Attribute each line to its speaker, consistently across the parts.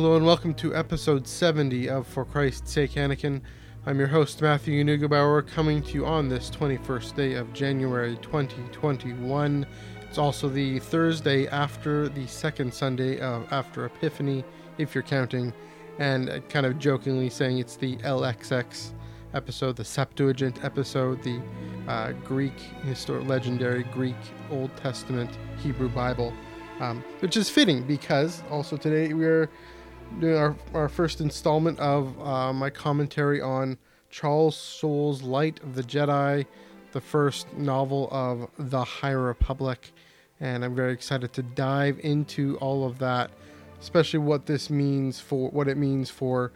Speaker 1: Hello and welcome to episode 70 of For Christ's Sake Anakin. I'm your host, Matthew Neugebauer, coming to you on this 21st day of January 2021. It's also the Thursday after the second Sunday of after Epiphany, if you're counting, and kind of jokingly saying it's the LXX episode, the Septuagint episode, the uh, Greek, historic, legendary Greek Old Testament Hebrew Bible, um, which is fitting because also today we're doing our, our first installment of uh, my commentary on Charles Soule's Light of the Jedi, the first novel of the High Republic. And I'm very excited to dive into all of that, especially what this means for what it means for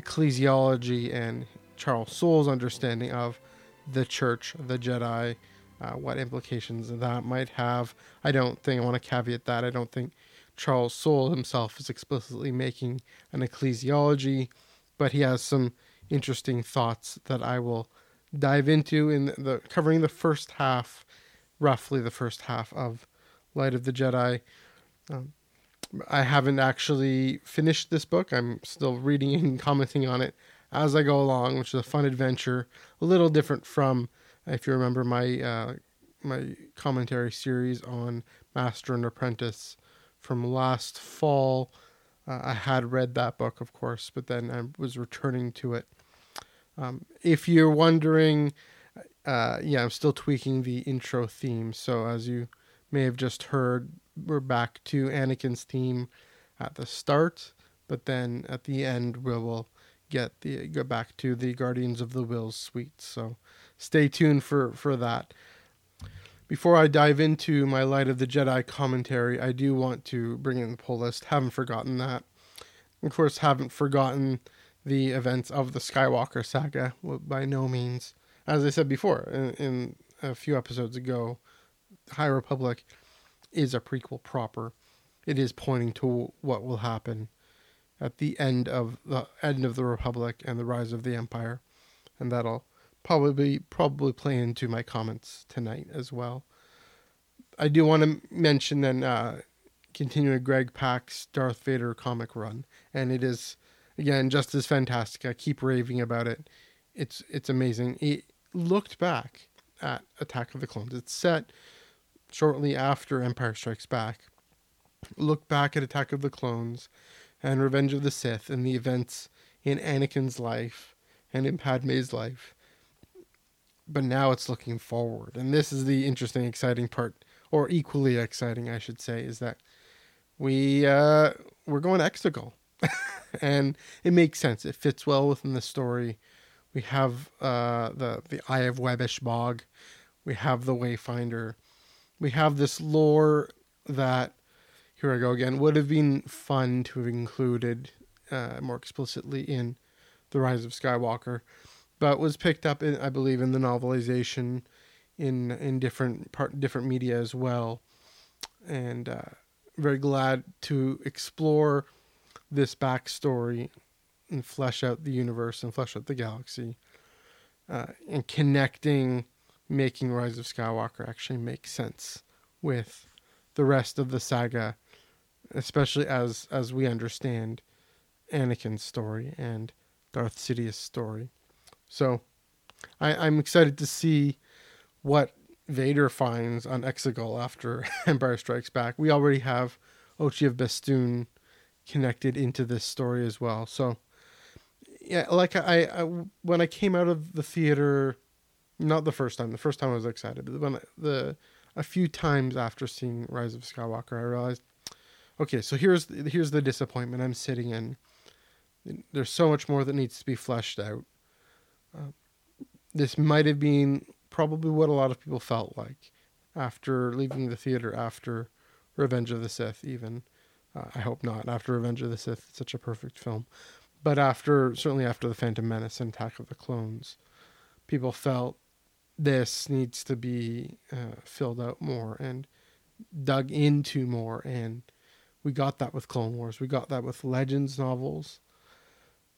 Speaker 1: ecclesiology and Charles Soule's understanding of the Church, the Jedi, uh, what implications that might have. I don't think I want to caveat that. I don't think Charles Soule himself is explicitly making an ecclesiology, but he has some interesting thoughts that I will dive into in the covering the first half, roughly the first half of Light of the Jedi. Um, I haven't actually finished this book. I'm still reading and commenting on it as I go along, which is a fun adventure, a little different from, if you remember my uh, my commentary series on Master and Apprentice from last fall. Uh, I had read that book, of course, but then I was returning to it. Um, if you're wondering, uh, yeah, I'm still tweaking the intro theme. So as you may have just heard, we're back to Anakin's theme at the start, but then at the end we will get the go back to the Guardians of the Whills suite. So stay tuned for for that. Before I dive into my Light of the Jedi commentary, I do want to bring in the pull list. Haven't forgotten that. Of course, haven't forgotten the events of the Skywalker saga by no means. As I said before in, in a few episodes ago, High Republic is a prequel proper. It is pointing to what will happen at the end of the end of the Republic and the rise of the Empire, and that'll probably probably play into my comments tonight as well. I do want to mention then uh, continuing Greg Pak's Darth Vader comic run, and it is again just as fantastic. I keep raving about it. It's it's amazing. It looked back at Attack of the Clones. It's set shortly after Empire Strikes Back. Look back at Attack of the Clones and Revenge of the Sith and the events in Anakin's life and in Padme's life but now it's looking forward. And this is the interesting, exciting part, or equally exciting, I should say, is that we uh, we're going Exegol, and it makes sense. It fits well within the story. We have uh, the the Eye of Webbish Bog, we have the Wayfinder, we have this lore that here I go again would have been fun to have included uh, more explicitly in the Rise of Skywalker but was picked up in, I believe, in the novelization in in different part different media as well, and uh, very glad to explore this backstory and flesh out the universe and flesh out the galaxy, uh, and connecting, making Rise of Skywalker actually make sense with the rest of the saga, especially as as we understand Anakin's story and Darth Sidious' story. So I, am excited to see what Vader finds on Exegol after Empire Strikes Back. We already have Ochi of Bestoon connected into this story as well. So yeah, like I, I when I came out of the theater, not the first time. The first time I was excited, but when I, the a few times after seeing Rise of Skywalker, I realized, okay, so here's here's the disappointment I'm sitting in. There's so much more that needs to be fleshed out this might have been probably what a lot of people felt like after leaving the theater after Revenge of the Sith, even. Uh, I hope not. After Revenge of the Sith, such a perfect film. But after, certainly after The Phantom Menace and Attack of the Clones, people felt this needs to be uh, filled out more and dug into more. And we got that with Clone Wars. We got that with Legends novels.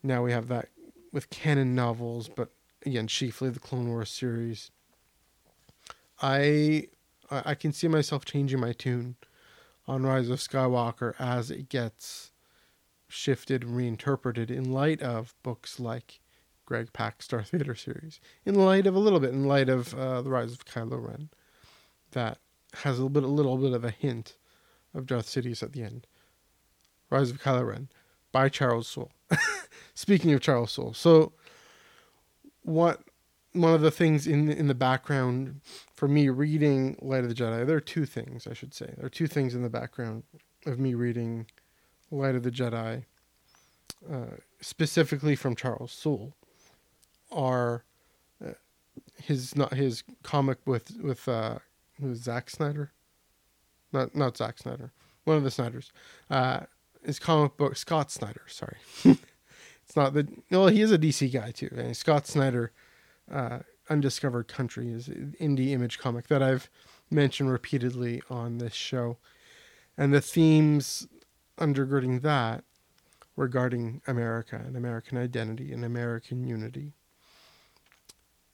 Speaker 1: Now we have that with canon novels, but again, chiefly the Clone Wars series. I I can see myself changing my tune on Rise of Skywalker as it gets shifted and reinterpreted in light of books like Greg Pak's Darth Vader series, in light of a little bit, in light of uh, the Rise of Kylo Ren, that has a little bit, a little bit of a hint of Darth Sidious at the end. Rise of Kylo Ren by Charles Soule. Speaking of Charles Soule, so what one of the things in in the background for me reading Light of the Jedi, there are two things I should say. There are two things in the background of me reading Light of the Jedi, uh, specifically from Charles Soule, are uh, his not his comic with with uh, Zack Snyder, not not Zack Snyder, one of the Snyders, his comic book Scott Snyder. Sorry, it's not the well he is a DC guy too. And Scott Snyder, uh, Undiscovered Country is an indie image comic that I've mentioned repeatedly on this show, and the themes undergirding that regarding America and American identity and American unity.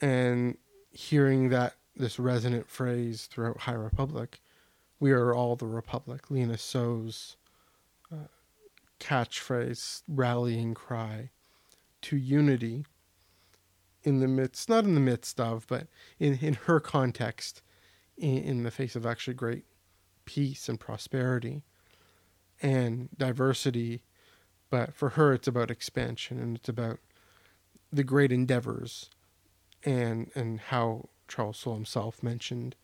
Speaker 1: And hearing that this resonant phrase throughout High Republic, we are all the Republic, Lina Soh's uh, catchphrase, rallying cry to unity in the midst, not in the midst of, but in, in her context, in, in the face of actually great peace and prosperity and diversity. But for her, it's about expansion and it's about the great endeavors and and how Charles Soule himself mentioned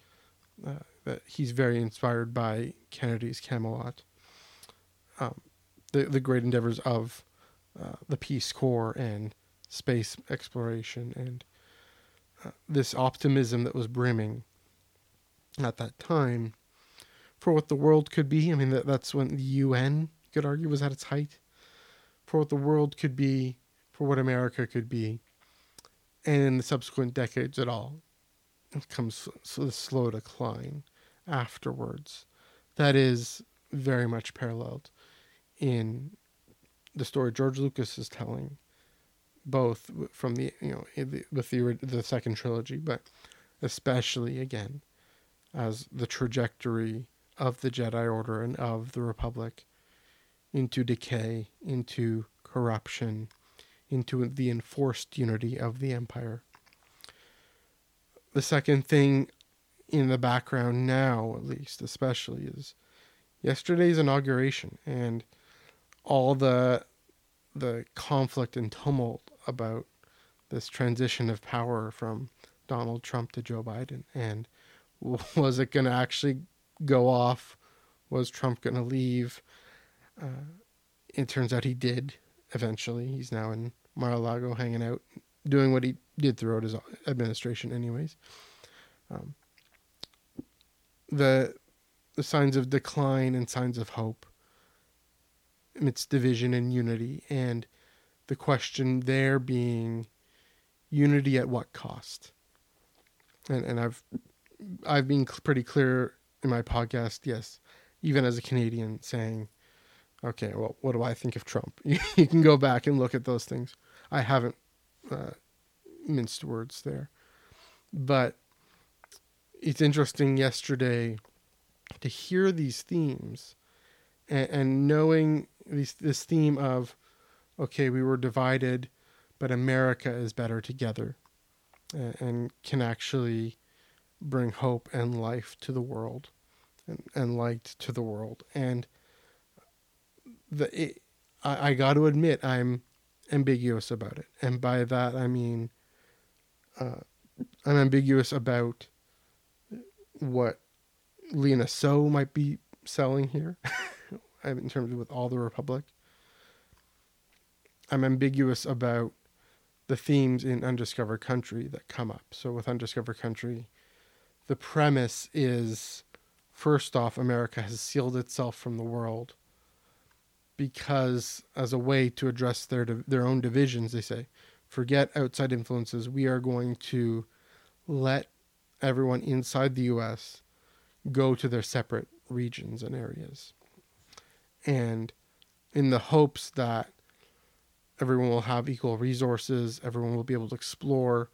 Speaker 1: uh, that he's very inspired by Kennedy's Camelot, um, the the great endeavors of uh, the Peace Corps and space exploration and uh, this optimism that was brimming at that time for what the world could be. I mean, that, that's when the UN, you could argue, was at its height. For what the world could be, for what America could be. And in the subsequent decades at all, it comes so the slow decline afterwards. That is very much paralleled in the story George Lucas is telling, both from the you know with the the second trilogy, but especially again as the trajectory of the Jedi Order and of the Republic into decay, into corruption, into the enforced unity of the Empire. The second thing in the background now, at least, especially, is yesterday's inauguration and all the the conflict and tumult about this transition of power from Donald Trump to Joe Biden and was it going to actually go off? Was Trump going to leave? Uh, it turns out he did eventually. He's now in Mar-a-Lago hanging out, doing what he did throughout his administration, anyways. Um, the the signs of decline and signs of hope amidst division and unity, and the question there being unity at what cost? And and I've I've been pretty clear in my podcast, yes, even as a Canadian, saying, okay, well, what do I think of Trump? you can go back and look at those things. I haven't uh, minced words there. But it's interesting yesterday to hear these themes and, and knowing this theme of, okay, we were divided, but America is better together and, and can actually bring hope and life to the world and, and light to the world. And the it, I, I got to admit I'm ambiguous about it, and by that I mean uh, I'm ambiguous about what Lina Soh might be selling here, in terms of with all the Republic. I'm ambiguous about the themes in Undiscovered Country that come up. So with Undiscovered Country, the premise is first off, America has sealed itself from the world because, as a way to address their their own divisions, they say, forget outside influences. We are going to let everyone inside the U.S. go to their separate regions and areas, and in the hopes that everyone will have equal resources, everyone will be able to explore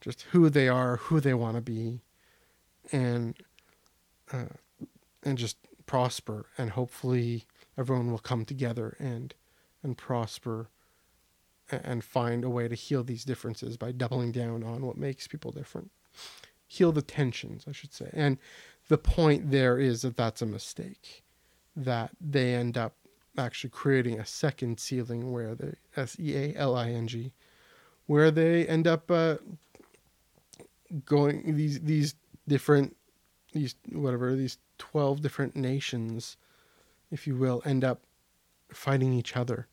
Speaker 1: just who they are, who they want to be, and uh, and just prosper and hopefully everyone will come together and and prosper and find a way to heal these differences by doubling down on what makes people different. Heal the tensions, I should say. And the point there is that that's a mistake, that they end up actually creating a second sealing where the S E A L I N G, where they end up uh, going these these different these whatever these 12 different nations if you will end up fighting each other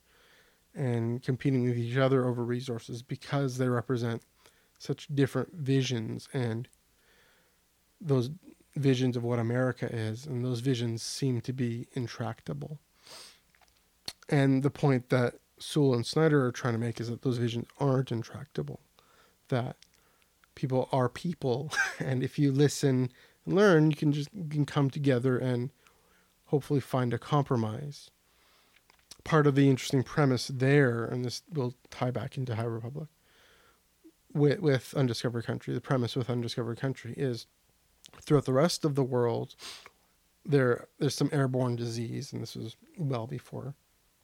Speaker 1: and competing with each other over resources because they represent such different visions and those visions of what America is and those visions seem to be intractable. And the point that Soule and Snyder are trying to make is that those visions aren't intractable that people are people. And if you listen and learn you can just you can come together and hopefully find a compromise. Part of the interesting premise there and this will tie back into high republic with, with undiscovered country the premise with undiscovered country is throughout the rest of the world there there's some airborne disease and this was well before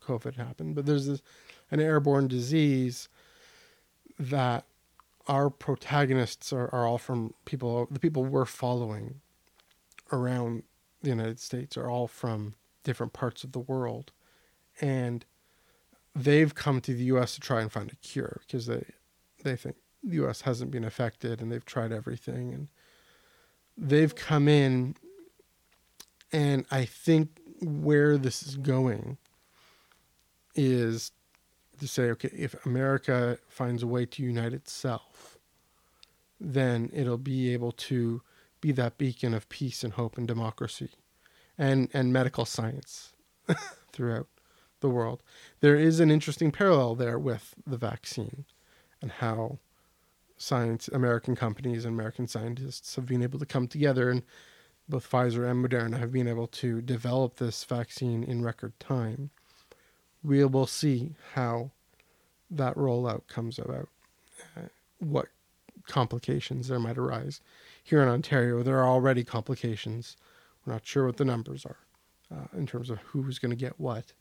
Speaker 1: covid happened but there's this an airborne disease that our protagonists are, are all from people the people we're following around the United States are all from different parts of the world. And they've come to the US to try and find a cure because they they think the US hasn't been affected and they've tried everything. And they've come in and I think where this is going is to say, okay, if America finds a way to unite itself, then it'll be able to be that beacon of peace and hope and democracy and, and medical science throughout the world. There is an interesting parallel there with the vaccine and how science, American companies and American scientists have been able to come together and both Pfizer and Moderna have been able to develop this vaccine in record time we will see how that rollout comes about, uh, what complications there might arise. Here in Ontario, there are already complications. We're not sure what the numbers are uh, in terms of who's going to get what,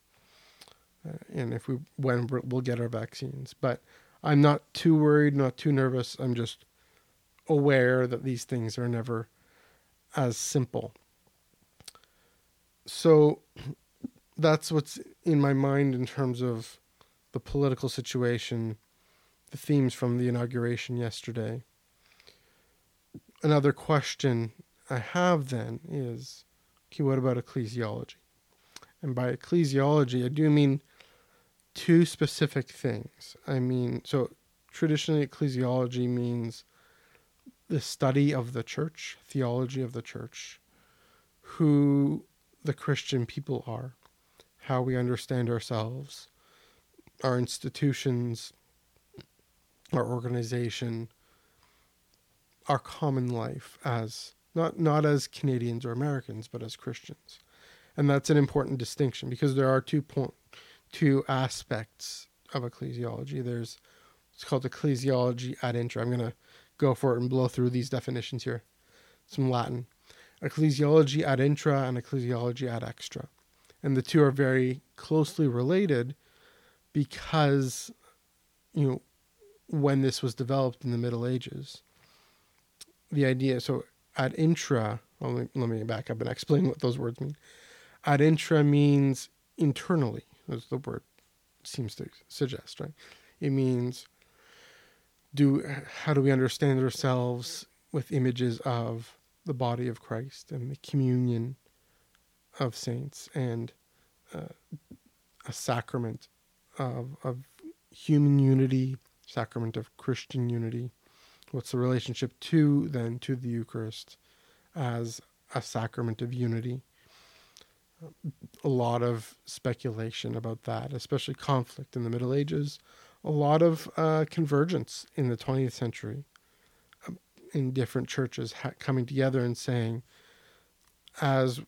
Speaker 1: uh, and if we when we'll get our vaccines. But I'm not too worried, not too nervous. I'm just aware that these things are never as simple. So that's what's in my mind in terms of the political situation, the themes from the inauguration yesterday. Another question I have then is okay, what about ecclesiology? And by ecclesiology, I do mean two specific things. I mean, so traditionally, ecclesiology means the study of the church, theology of the church, who the Christian people are how we understand ourselves, our institutions, our organization, our common life as not not as Canadians or Americans, but as Christians. And that's an important distinction because there are two point two aspects of ecclesiology. There's it's called ecclesiology ad intra. I'm gonna go for it and blow through these definitions here. Some Latin. Ecclesiology ad intra and ecclesiology ad extra and the two are very closely related because you know when this was developed in the middle ages the idea so ad intra well, let, me, let me back up and explain what those words mean ad intra means internally as the word seems to suggest right it means do how do we understand ourselves with images of the body of christ and the communion of saints and uh, a sacrament of, of human unity, sacrament of Christian unity. What's the relationship to then to the Eucharist as a sacrament of unity? A lot of speculation about that, especially conflict in the Middle Ages. A lot of uh, convergence in the 20th century um, in different churches ha- coming together and saying, as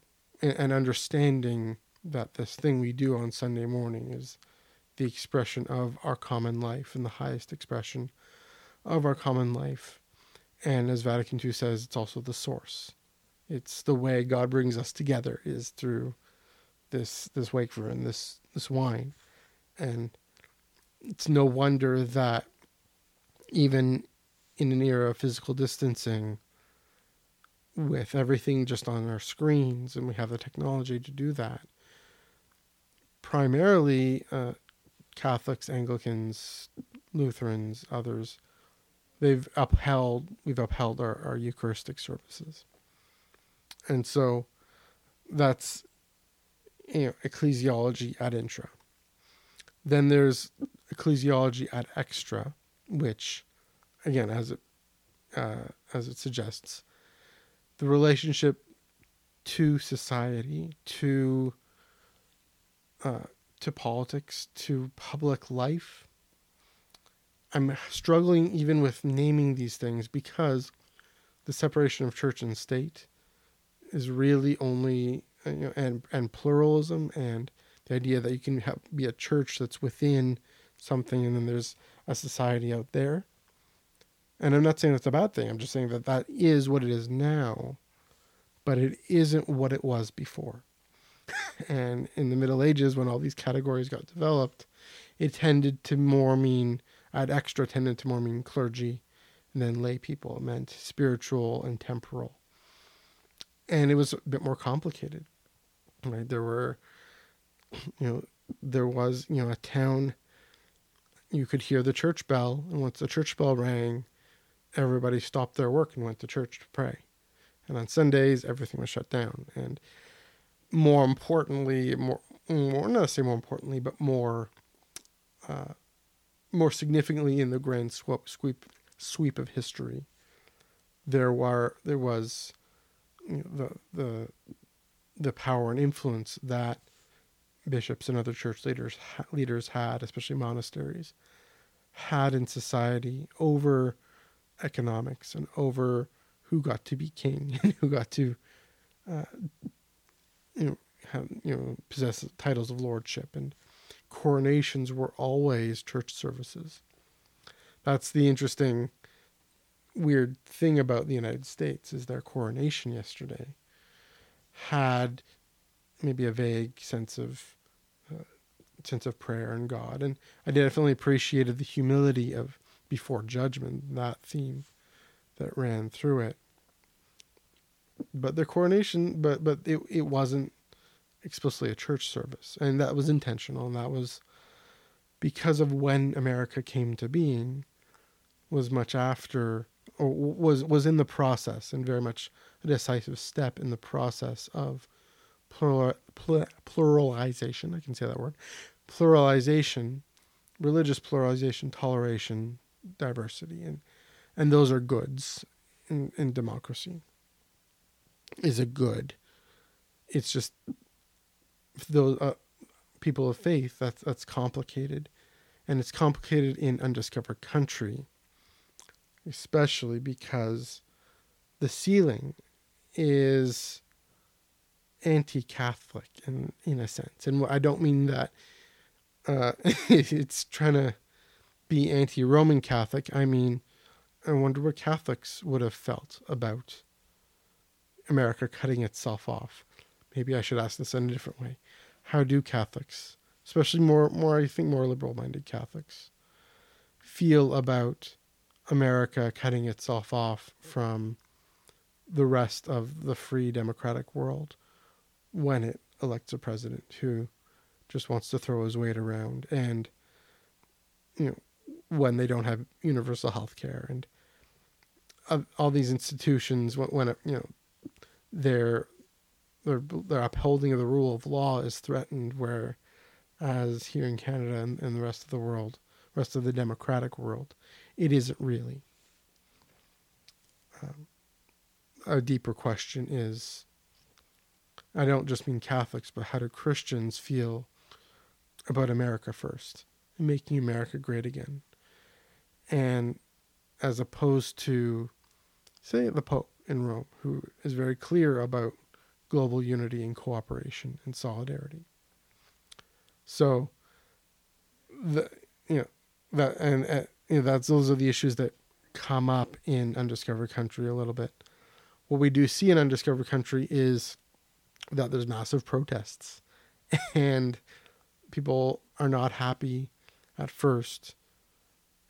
Speaker 1: and understanding that this thing we do on Sunday morning is the expression of our common life and the highest expression of our common life. And as Vatican II says, it's also the source. It's the way God brings us together is through this this wafer and this this wine. And it's no wonder that even in an era of physical distancing, with everything just on our screens, and we have the technology to do that, primarily uh, Catholics, Anglicans, Lutherans, others, they've upheld, we've upheld our, our Eucharistic services. And so that's you know, ecclesiology ad intra. Then there's ecclesiology ad extra, which, again, as it uh, as it suggests, the relationship to society, to uh, to politics, to public life. I'm struggling even with naming these things because the separation of church and state is really only Uh, you know, and and pluralism and the idea that you can have, be a church that's within something and then there's a society out there. And I'm not saying it's a bad thing. I'm just saying that that is what it is now, but it isn't what it was before. and in the Middle Ages, when all these categories got developed, it tended to more mean, ad extra tended to more mean clergy and then lay people. It meant spiritual and temporal. And it was a bit more complicated. Right? There were, you know, there was, you know, a town, you could hear the church bell. And once the church bell rang, everybody stopped their work and went to church to pray. And on Sundays, everything was shut down. And more importantly, more, more not to say more importantly, but more, uh, more significantly in the grand sweep, sweep sweep of history, there were there was you know, the the the power and influence that bishops and other church leaders leaders had, especially monasteries, had in society over economics and over who got to be king and who got to uh, you know have you know possess titles of lordship and coronations were always church services. That's the interesting weird thing about the United States is their coronation yesterday had maybe a vague sense of uh, sense of prayer and God, and I definitely appreciated the humility of before judgment that theme that ran through it. But the coronation, but but it it wasn't explicitly a church service, and that was intentional, and that was because of when America came to being was much after or was was in the process and very much a decisive step in the process of plural, pluralization. I can say that word. Pluralization, religious pluralization, toleration, diversity, and and those are goods in, in democracy. Is a good. It's just those uh, people of faith. That's that's complicated, and it's complicated in undiscovered country especially because the sealing is anti-Catholic in in a sense, and I don't mean that uh, it's trying to be anti-Roman Catholic. I mean, I wonder what Catholics would have felt about America cutting itself off. Maybe I should ask this in a different way. How do Catholics, especially more more I think more liberal-minded Catholics, feel about America cutting itself off from the rest of the free democratic world when it elects a president who just wants to throw his weight around and you know when they don't have universal health care and uh, all these institutions when, when it, you know their their their upholding of the rule of law is threatened where as here in Canada and, and the rest of the world rest of the democratic world it isn't really. Um, a deeper question is I don't just mean Catholics, but how do Christians feel about America first and making America great again? And as opposed to, say, the Pope in Rome, who is very clear about global unity and cooperation and solidarity. So, the you know that and uh, you know, that's those are the issues that come up in undiscovered country a little bit. What we do see in undiscovered country is that there's massive protests and people are not happy at first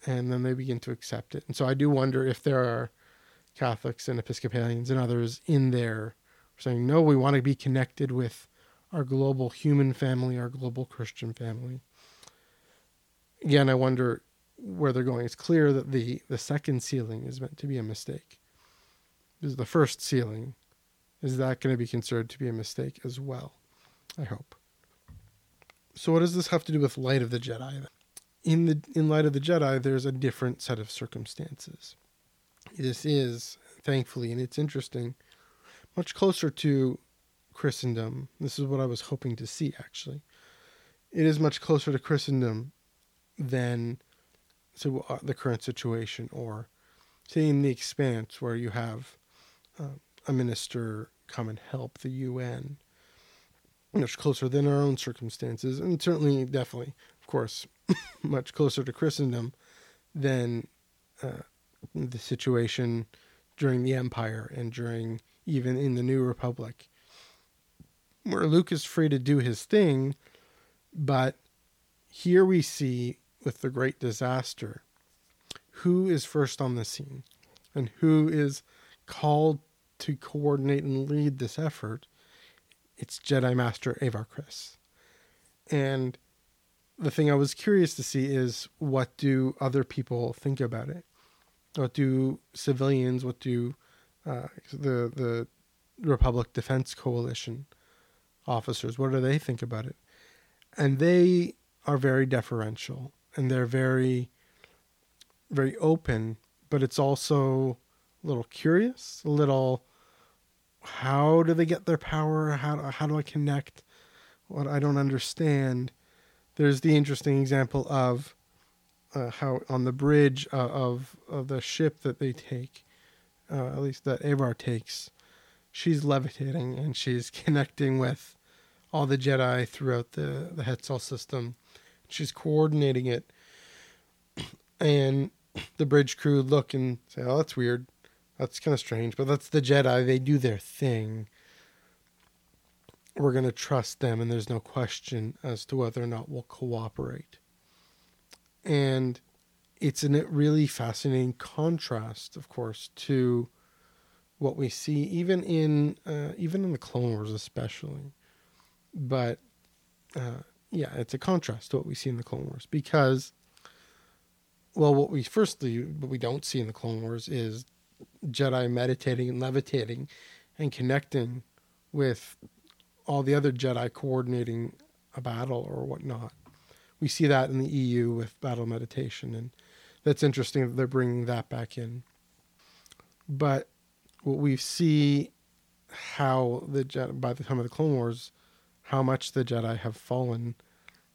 Speaker 1: and then they begin to accept it. And so I do wonder if there are Catholics and Episcopalians and others in there saying, no, we want to be connected with our global human family, our global Christian family. Again, I wonder where they're going. It's clear that the, the second sealing is meant to be a mistake. Is the first sealing Is that going to be considered to be a mistake as well? I hope. So, what does this have to do with Light of the Jedi? In the in Light of the Jedi, there's a different set of circumstances. This is, thankfully, and it's interesting, much closer to Christendom. This is what I was hoping to see, actually. It is much closer to Christendom than so uh, the current situation, or say in the Expanse, where you have uh, a minister come and help the UN. Much closer than our own circumstances, and certainly, definitely, of course, much closer to Christendom than uh, the situation during the Empire and during even in the New Republic, where Luke is free to do his thing, but here we see with the great disaster who is first on the scene and who is called to coordinate and lead this effort. It's Jedi Master Avar Kriss. And the thing I was curious to see is what do other people think about it? What do civilians, what do uh, the the Republic Defense Coalition officers, what do they think about it? And they are very deferential and they're very very open, but it's also a little curious, a little how do they get their power? How how do I connect what I don't understand? There's the interesting example of uh, how on the bridge uh, of of the ship that they take, uh, at least that Avar takes, she's levitating and she's connecting with all the Jedi throughout the the Hetzal system. She's coordinating it, and the bridge crew look and say, "Oh, that's weird. That's kind of strange." But that's the Jedi. They do their thing. We're going to trust them, and there's no question as to whether or not we'll cooperate and it's a really fascinating contrast, of course, to what we see even in uh, even in the Clone Wars, especially. But uh, yeah, it's a contrast to what we see in the Clone Wars because, well, what we firstly what we don't see in the Clone Wars is Jedi meditating and levitating and connecting with all the other Jedi coordinating a battle or whatnot we see that in the EU with battle meditation, and that's interesting that they're bringing that back in. But what we see how the by the time of the Clone Wars, how much the Jedi have fallen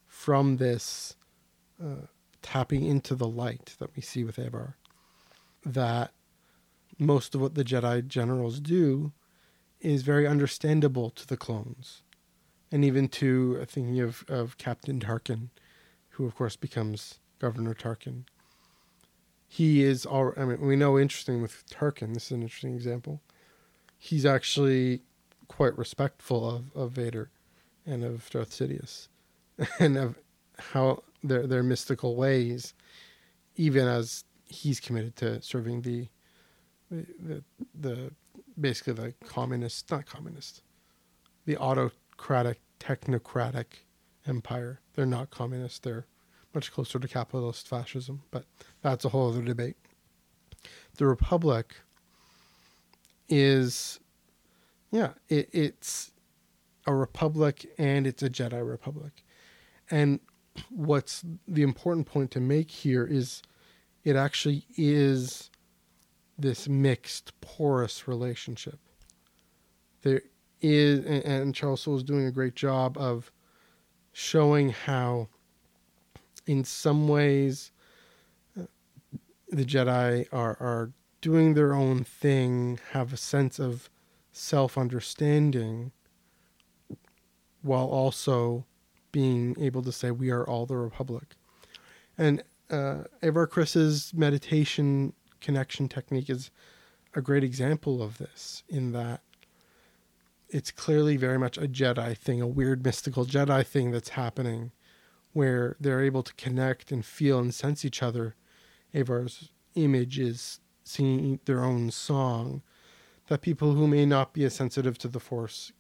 Speaker 1: from this uh, tapping into the light that we see with Avar. That most of what the Jedi generals do is very understandable to the clones, and even to uh, thinking of of Captain Tarkin who of course becomes Governor Tarkin. He is all. I mean, we know interesting with Tarkin. This is an interesting example. He's actually quite respectful of, of Vader and of Darth Sidious, and of how their their mystical ways, even as he's committed to serving the the the, basically the communist, not communist, the autocratic technocratic empire. They're not communist. They're much closer to capitalist fascism, but that's a whole other debate. The Republic is, yeah, it, it's a republic and it's a Jedi Republic. And what's the important point to make here is it actually is this mixed, porous relationship. There is, and Charles Soule is doing a great job of showing how, in some ways, the Jedi are, are doing their own thing, have a sense of self understanding, while also being able to say, We are all the Republic. And uh, Avar Kriss's meditation connection technique is a great example of this, in that it's clearly very much a Jedi thing, a weird mystical Jedi thing that's happening where they're able to connect and feel and sense each other. Avar's image is singing their own song that people who may not be as sensitive to the Force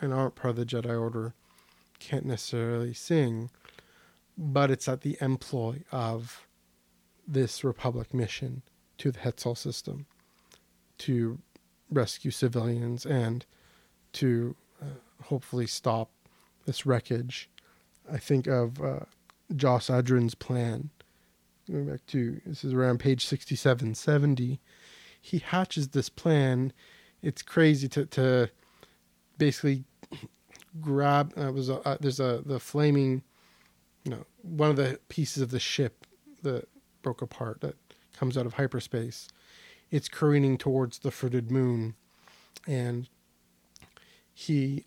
Speaker 1: and aren't part of the Jedi Order can't necessarily sing, but it's at the employ of this Republic mission to the Hetzal system to rescue civilians and to uh, hopefully stop this wreckage. I think of uh, Joss Adren's plan. Going back to this is around page 67, 70. He hatches this plan. It's crazy to, to basically grab. Uh, was a, uh, there's a the flaming, you know, one of the pieces of the ship that broke apart that comes out of hyperspace. It's careening towards the fruited moon, and he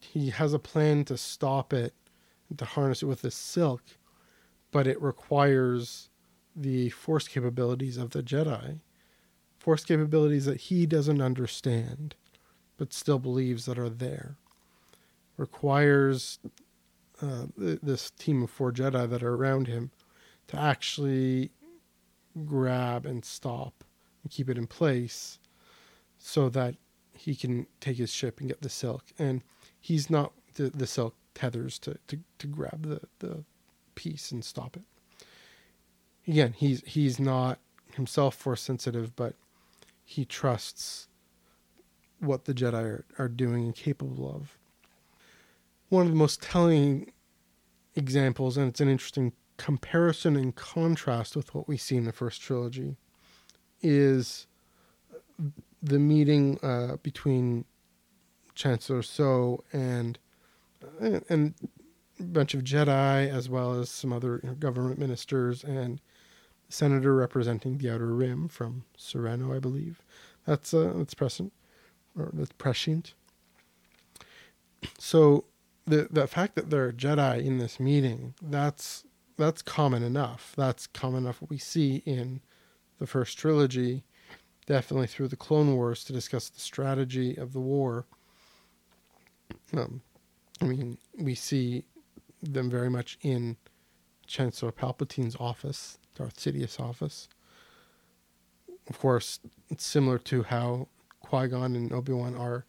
Speaker 1: he has a plan to stop it, to harness it with this silk, but it requires the force capabilities of the Jedi, force capabilities that he doesn't understand, but still believes that are there. Requires uh, this team of four Jedi that are around him to actually grab and stop and keep it in place so that he can take his ship and get the silk. And he's not the, the silk tethers to, to, to grab the, the piece and stop it. Again, he's he's not himself force sensitive, but he trusts what the Jedi are, are doing and capable of. One of the most telling examples, and it's an interesting comparison and contrast with what we see in the first trilogy, is the meeting uh, between Chancellor Soh and uh, and a bunch of Jedi, as well as some other you know, government ministers and senator representing the Outer Rim from Serenno, I believe. That's uh, that's present or that's prescient. So the the fact that there are Jedi in this meeting, that's that's common enough. That's common enough what we see in the first trilogy definitely through the Clone Wars to discuss the strategy of the war. Um, I mean, we see them very much in Chancellor Palpatine's office, Darth Sidious' office. Of course, it's similar to how Qui Gon and Obi Wan are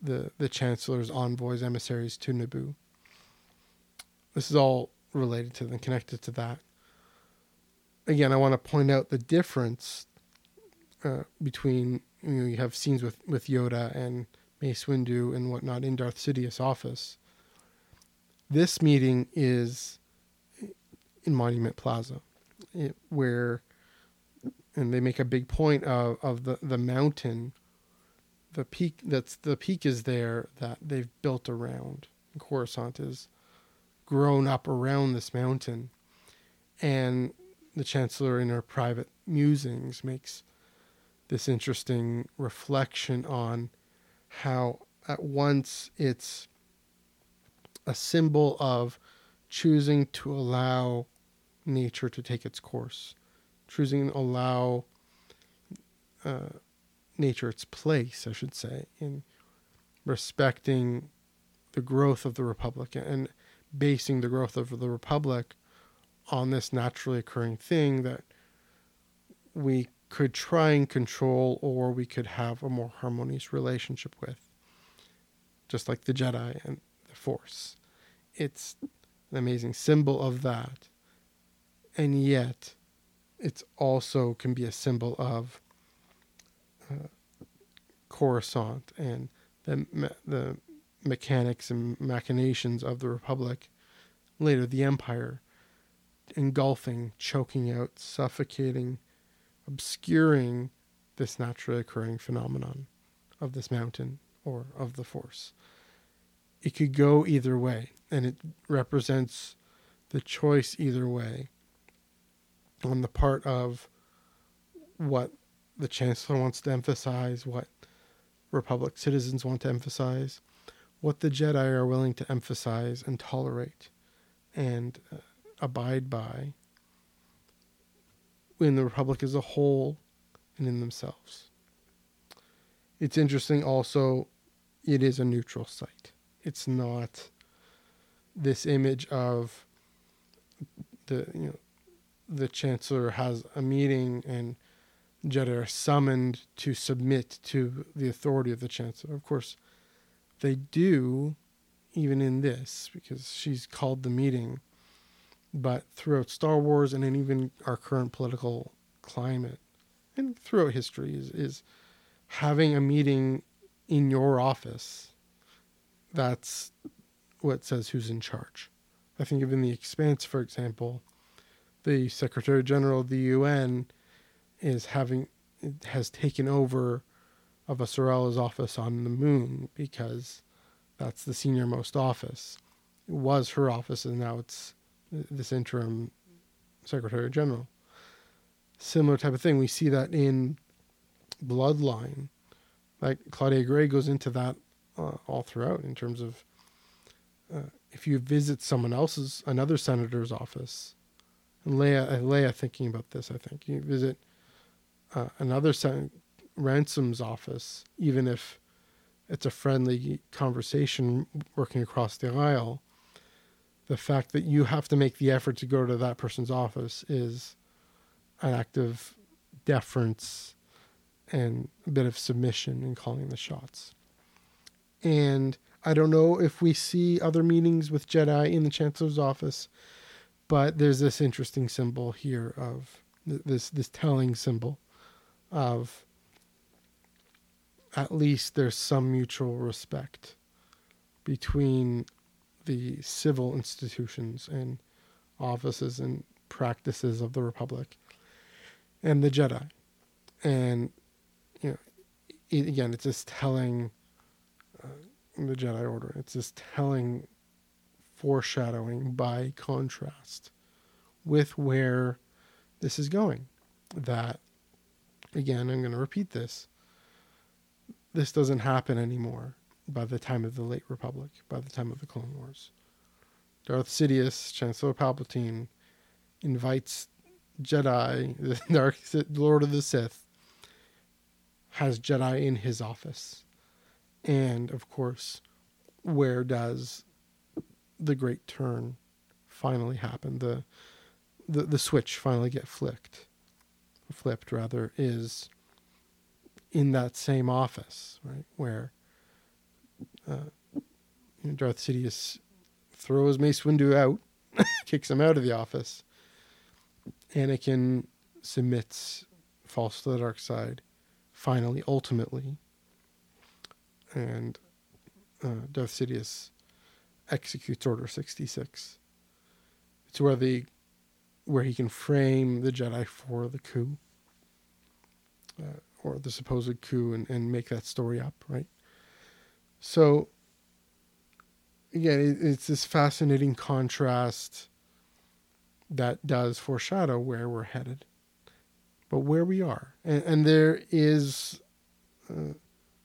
Speaker 1: the the Chancellor's envoys, emissaries to Naboo. This is all related to and connected to that. Again, I want to point out the difference uh, between you know you have scenes with with Yoda and Mace Windu and whatnot in Darth Sidious' office. This meeting is in Monument Plaza, it, where and they make a big point of, of the, the mountain, the peak that's the peak is there that they've built around. Coruscant is grown up around this mountain, and the Chancellor in her private musings makes this interesting reflection on how at once it's a symbol of choosing to allow nature to take its course, choosing to allow uh, nature its place, I should say, in respecting the growth of the republic and basing the growth of the republic on this naturally occurring thing that we could try and control or we could have a more harmonious relationship with. Just like the Jedi and the Force. It's an amazing symbol of that. And yet, it's also can be a symbol of uh, Coruscant and the, the mechanics and machinations of the Republic, later the Empire, engulfing, choking out, suffocating, obscuring this naturally occurring phenomenon of this mountain or of the force. It could go either way, and it represents the choice either way on the part of what the chancellor wants to emphasize, what Republic citizens want to emphasize, what the Jedi are willing to emphasize and tolerate and uh, abide by, in the Republic as a whole and in themselves. It's interesting also, it is a neutral site. It's not this image of the you know the chancellor has a meeting and Jedi are summoned to submit to the authority of the chancellor. Of course, they do, even in this, because she's called the meeting. But throughout Star Wars and in even our current political climate and throughout history is, is having a meeting in your office. That's what says who's in charge. I think even the Expanse, for example, the Secretary General of the UN is having has taken over of Avasarala's office on the moon because that's the senior most office. It was her office, and now it's this interim Secretary General. Similar type of thing. We see that in Bloodline. Like Claudia Gray goes into that uh, all throughout in terms of uh, if you visit someone else's, another senator's office, and Leia, Leia thinking about this, I think you visit uh, another ransom's office, even if it's a friendly conversation working across the aisle, the fact that you have to make the effort to go to that person's office is an act of deference and a bit of submission in calling the shots. And I don't know if we see other meetings with Jedi in the Chancellor's office, but there's this interesting symbol here of this this telling symbol of at least there's some mutual respect between the civil institutions and offices and practices of the Republic and the Jedi. And, you know, it, again, it's just telling uh, the Jedi Order, it's just telling foreshadowing by contrast with where this is going. That, again, I'm going to repeat this this doesn't happen anymore by the time of the late Republic, by the time of the Clone Wars. Darth Sidious, Chancellor Palpatine, invites Jedi, the Dark Lord of the Sith, has Jedi in his office. And of course, where does the great turn finally happen? The the, the switch finally get flicked flipped rather is in that same office, right, where uh, Darth Sidious throws Mace Windu out, kicks him out of the office. Anakin submits, falls to the dark side, finally, ultimately, and uh, Darth Sidious executes Order sixty six. It's where the where he can frame the Jedi for the coup. Uh, or the supposed coup and, and make that story up, right? So, again, it, it's this fascinating contrast that does foreshadow where we're headed, but where we are. And, and there is. Uh,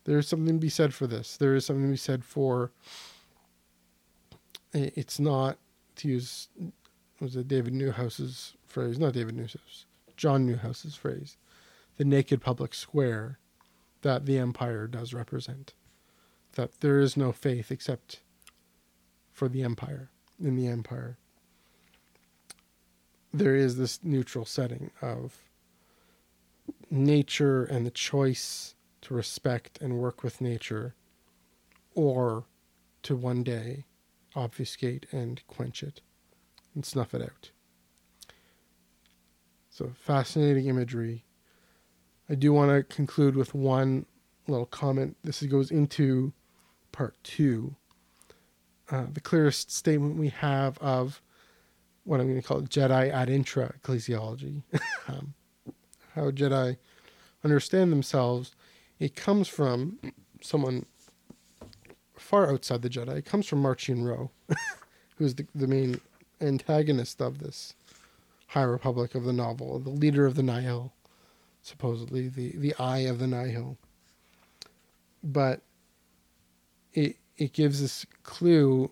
Speaker 1: there's something to be said for this. There is something to be said for it's not to use was it David Neuhaus's phrase, not David Neuhaus, John Neuhaus's phrase the naked public square that the empire does represent. That there is no faith except for the empire, in the empire. There is this neutral setting of nature and the choice to respect and work with nature, or to one day obfuscate and quench it and snuff it out. So, fascinating imagery I do want to conclude with one little comment. This goes into part two. Uh, the clearest statement we have of what I'm going to call Jedi ad intra ecclesiology, um, how Jedi understand themselves. It comes from someone far outside the Jedi. It comes from Marchion Ro, who's the, the main antagonist of this High Republic of the novel, the leader of the Nihil supposedly the the eye of the Nihil. But it it gives this clue,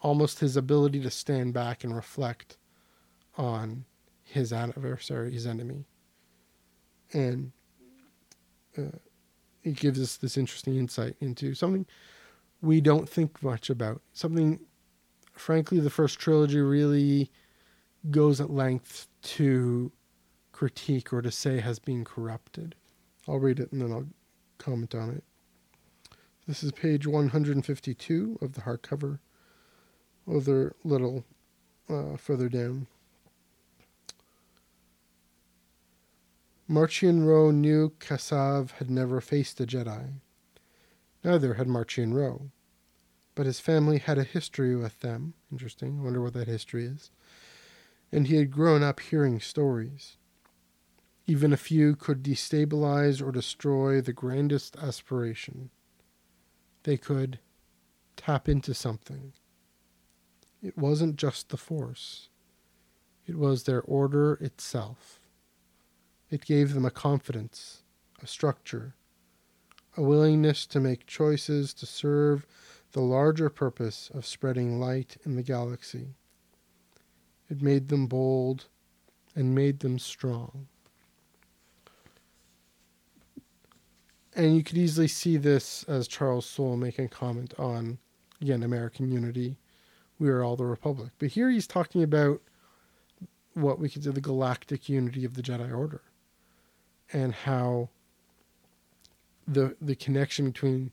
Speaker 1: almost his ability to stand back and reflect on his adversary, his enemy, and uh, it gives us this interesting insight into something we don't think much about. Something, frankly, the first trilogy really goes at length to critique or to say has been corrupted. I'll read it and then I'll comment on it. This is page 152 of the hardcover. Other little uh, further down. Marchion Ro knew Kassav had never faced a Jedi. Neither had Marchion Ro. But his family had a history with them. Interesting. I wonder what that history is. And he had grown up hearing stories. Even a few could destabilize or destroy the grandest aspiration. They could tap into something. It wasn't just the Force, it was their order itself. It gave them a confidence, a structure, a willingness to make choices to serve the larger purpose of spreading light in the galaxy. It made them bold and made them strong. And you could easily see this as Charles Soule making a comment on, again, American unity. We are all the Republic. But here he's talking about what we consider the galactic unity of the Jedi Order and how the the connection between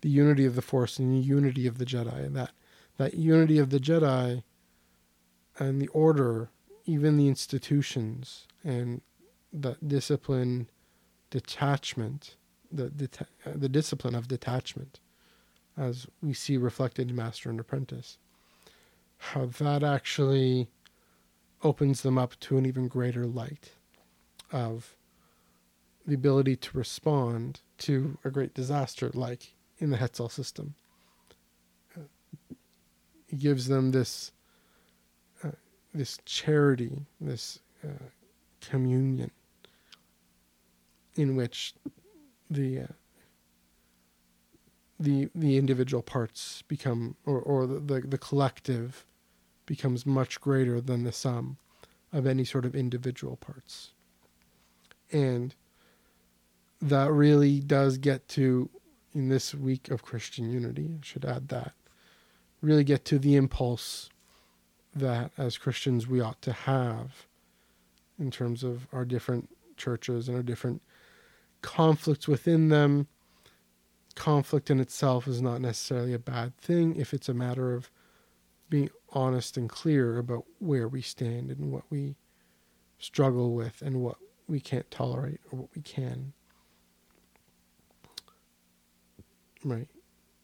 Speaker 1: the unity of the Force and the unity of the Jedi, and that that unity of the Jedi and the Order, even the institutions and the discipline, detachment, the deta- uh, the discipline of detachment, as we see reflected in Master and Apprentice, how that actually opens them up to an even greater light of the ability to respond to a great disaster like in the Hetzal system. It gives them this uh, this charity, this uh, communion, in which the uh, the the individual parts become, or or the the collective becomes much greater than the sum of any sort of individual parts, and that really does get to in this week of Christian unity. I should add that. Really get to the impulse that as Christians we ought to have in terms of our different churches and our different conflicts within them. Conflict in itself is not necessarily a bad thing if it's a matter of being honest and clear about where we stand and what we struggle with and what we can't tolerate or what we can. Right.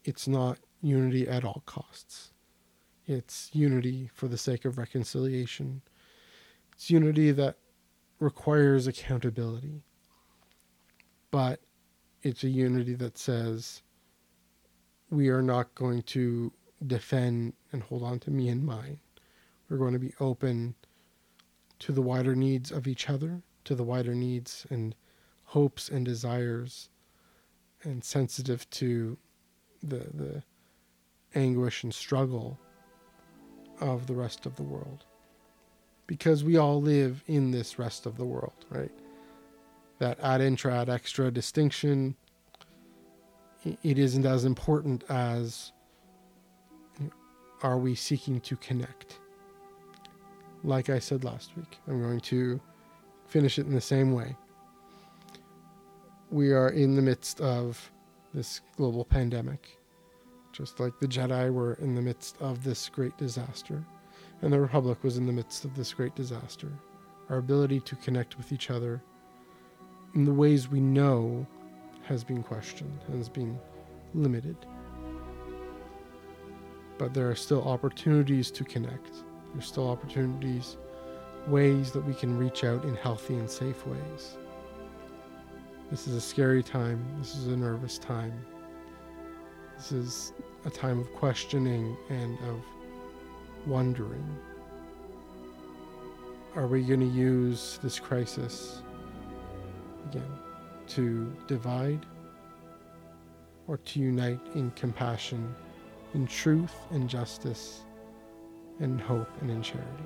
Speaker 1: It's not unity at all costs. It's unity for the sake of reconciliation. It's unity that requires accountability. But it's a unity that says we are not going to defend and hold on to me and mine. We're going to be open to the wider needs of each other, to the wider needs and hopes and desires and sensitive to the the anguish and struggle of the rest of the world. Because we all live in this rest of the world, right? That ad intra, ad extra distinction, it isn't as important as are we seeking to connect. Like I said last week, I'm going to finish it in the same way we are in the midst of this global pandemic. Just like the Jedi were in the midst of this great disaster, and the Republic was in the midst of this great disaster. Our ability to connect with each other in the ways we know has been questioned, has been limited. But there are still opportunities to connect. There's still opportunities, ways that we can reach out in healthy and safe ways. This is a scary time. This is a nervous time. This is a time of questioning and of wondering. Are we going to use this crisis again to divide or to unite in compassion, in truth and justice, in hope and in charity?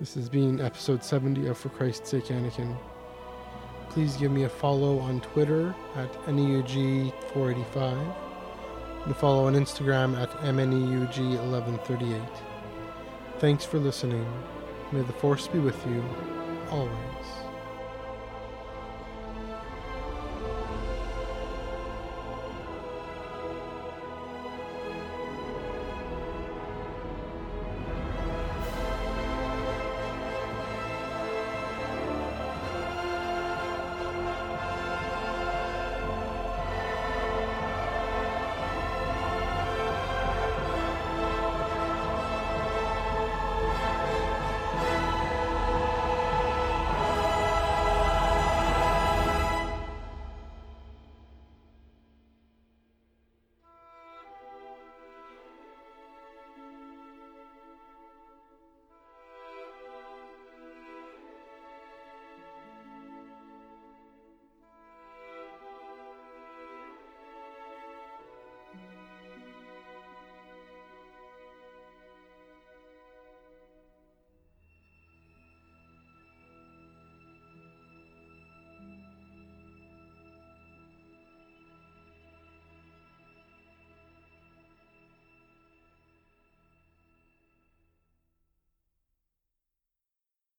Speaker 1: This has been episode 70 of For Christ's Sake Anakin. Please give me a follow on Twitter at NEUG485 and follow on Instagram at MNEUG1138. Thanks for listening. May the Force be with you always.